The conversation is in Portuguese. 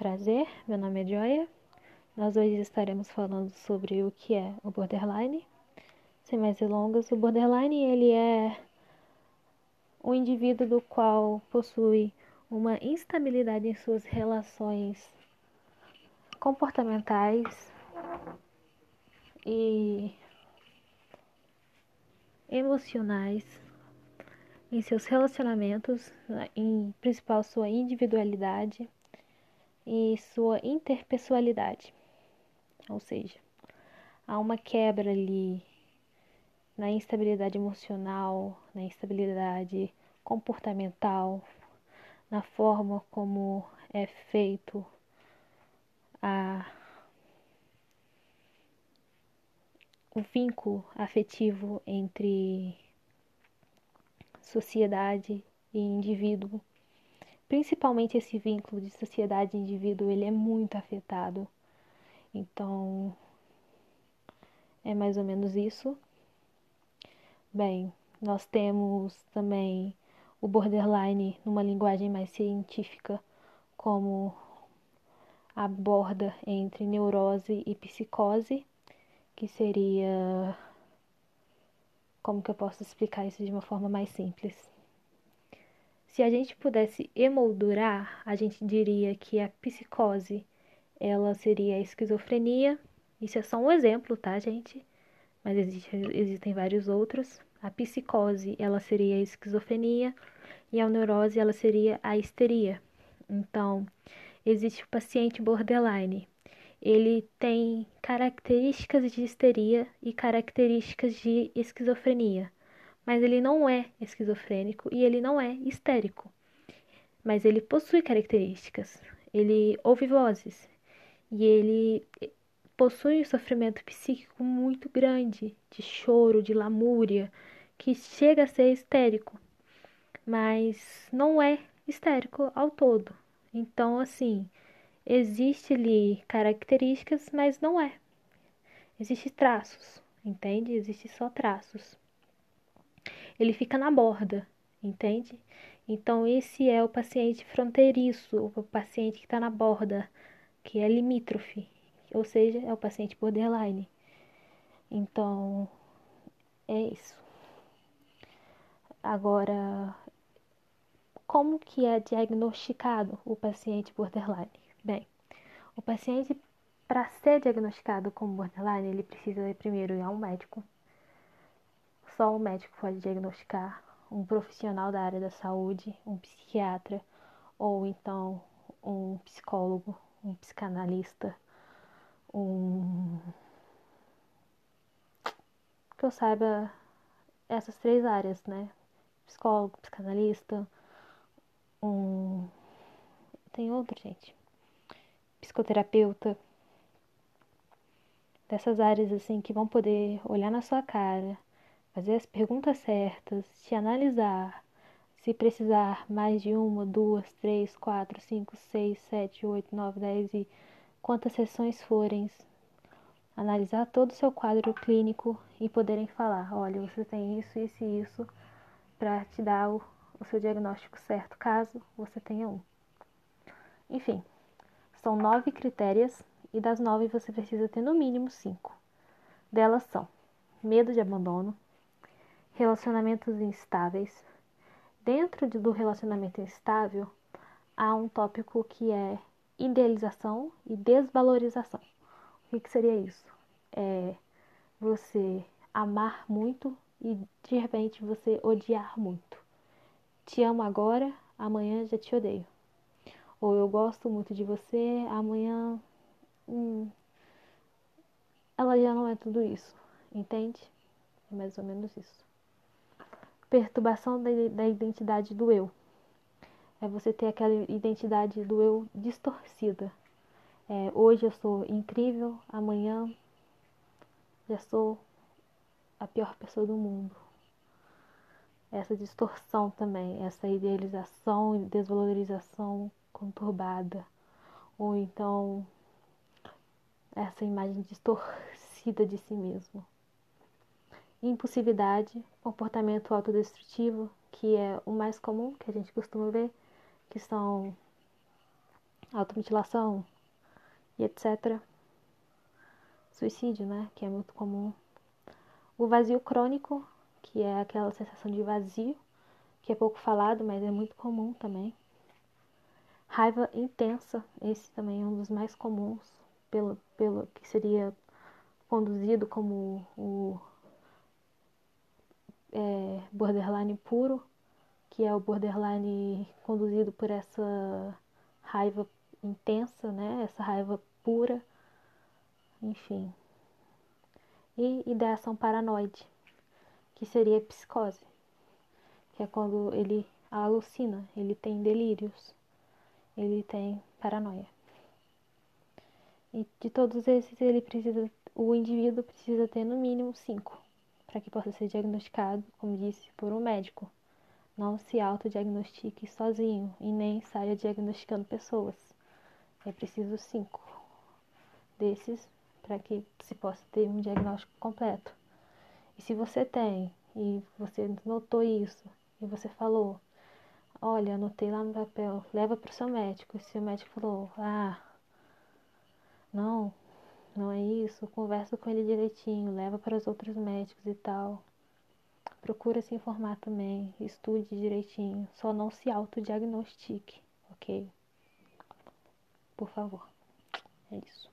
Prazer, meu nome é Joia. Nós hoje estaremos falando sobre o que é o borderline. Sem mais delongas, o borderline ele é um indivíduo do qual possui uma instabilidade em suas relações comportamentais e emocionais em seus relacionamentos, em principal sua individualidade e sua interpessoalidade. Ou seja, há uma quebra ali na instabilidade emocional, na instabilidade comportamental, na forma como é feito a o vínculo afetivo entre sociedade e indivíduo. Principalmente esse vínculo de sociedade e indivíduo, ele é muito afetado. Então, é mais ou menos isso. Bem, nós temos também o borderline numa linguagem mais científica, como a borda entre neurose e psicose, que seria como que eu posso explicar isso de uma forma mais simples? Se a gente pudesse emoldurar, a gente diria que a psicose, ela seria a esquizofrenia. Isso é só um exemplo, tá, gente? Mas existe, existem vários outros. A psicose, ela seria a esquizofrenia e a neurose, ela seria a histeria. Então, existe o paciente borderline, ele tem características de histeria e características de esquizofrenia, mas ele não é esquizofrênico e ele não é histérico. Mas ele possui características, ele ouve vozes e ele possui um sofrimento psíquico muito grande, de choro, de lamúria, que chega a ser histérico, mas não é histérico ao todo. Então, assim, existe ali características, mas não é. Existe traços, entende? Existe só traços. Ele fica na borda, entende? Então esse é o paciente fronteiriço, o paciente que está na borda, que é limítrofe, ou seja, é o paciente borderline. Então é isso. Agora, como que é diagnosticado o paciente borderline? Bem, o paciente, para ser diagnosticado como borderline, ele precisa ir primeiro ir a um médico. Só um médico pode diagnosticar, um profissional da área da saúde, um psiquiatra, ou então um psicólogo, um psicanalista, um. Que eu saiba, essas três áreas, né? Psicólogo, psicanalista, um. Tem outro, gente psicoterapeuta, dessas áreas assim que vão poder olhar na sua cara, fazer as perguntas certas, te analisar, se precisar mais de uma, duas, três, quatro, cinco, seis, sete, oito, nove, dez e quantas sessões forem, analisar todo o seu quadro clínico e poderem falar, olha, você tem isso, isso e isso, para te dar o, o seu diagnóstico certo, caso você tenha um. Enfim, são nove critérios e das nove você precisa ter no mínimo cinco. Delas são medo de abandono, relacionamentos instáveis. Dentro do relacionamento instável, há um tópico que é idealização e desvalorização. O que, que seria isso? É você amar muito e de repente você odiar muito. Te amo agora, amanhã já te odeio. Ou eu gosto muito de você, amanhã. Hum, ela já não é tudo isso, entende? É mais ou menos isso. Perturbação da, da identidade do eu. É você ter aquela identidade do eu distorcida. É, hoje eu sou incrível, amanhã já sou a pior pessoa do mundo. Essa distorção também, essa idealização e desvalorização conturbada, ou então essa imagem distorcida de si mesmo. Impulsividade, comportamento autodestrutivo, que é o mais comum que a gente costuma ver, que são automutilação e etc. Suicídio, né? Que é muito comum. O vazio crônico, que é aquela sensação de vazio, que é pouco falado, mas é muito comum também. Raiva intensa, esse também é um dos mais comuns, pelo, pelo que seria conduzido como o é, borderline puro, que é o borderline conduzido por essa raiva intensa, né? Essa raiva pura, enfim. E ideação paranoide, que seria psicose, que é quando ele alucina, ele tem delírios, ele tem paranoia. E de todos esses, ele precisa, o indivíduo precisa ter no mínimo cinco para que possa ser diagnosticado, como disse, por um médico. Não se autodiagnostique sozinho e nem saia diagnosticando pessoas. É preciso cinco desses para que se possa ter um diagnóstico completo. E se você tem e você notou isso e você falou, olha, anotei lá no papel, leva para o seu médico. E se o médico falou, ah, não, não é isso, conversa com ele direitinho, leva para os outros médicos e tal. Procura se informar também, estude direitinho, só não se autodiagnostique, ok? Por favor. É isso.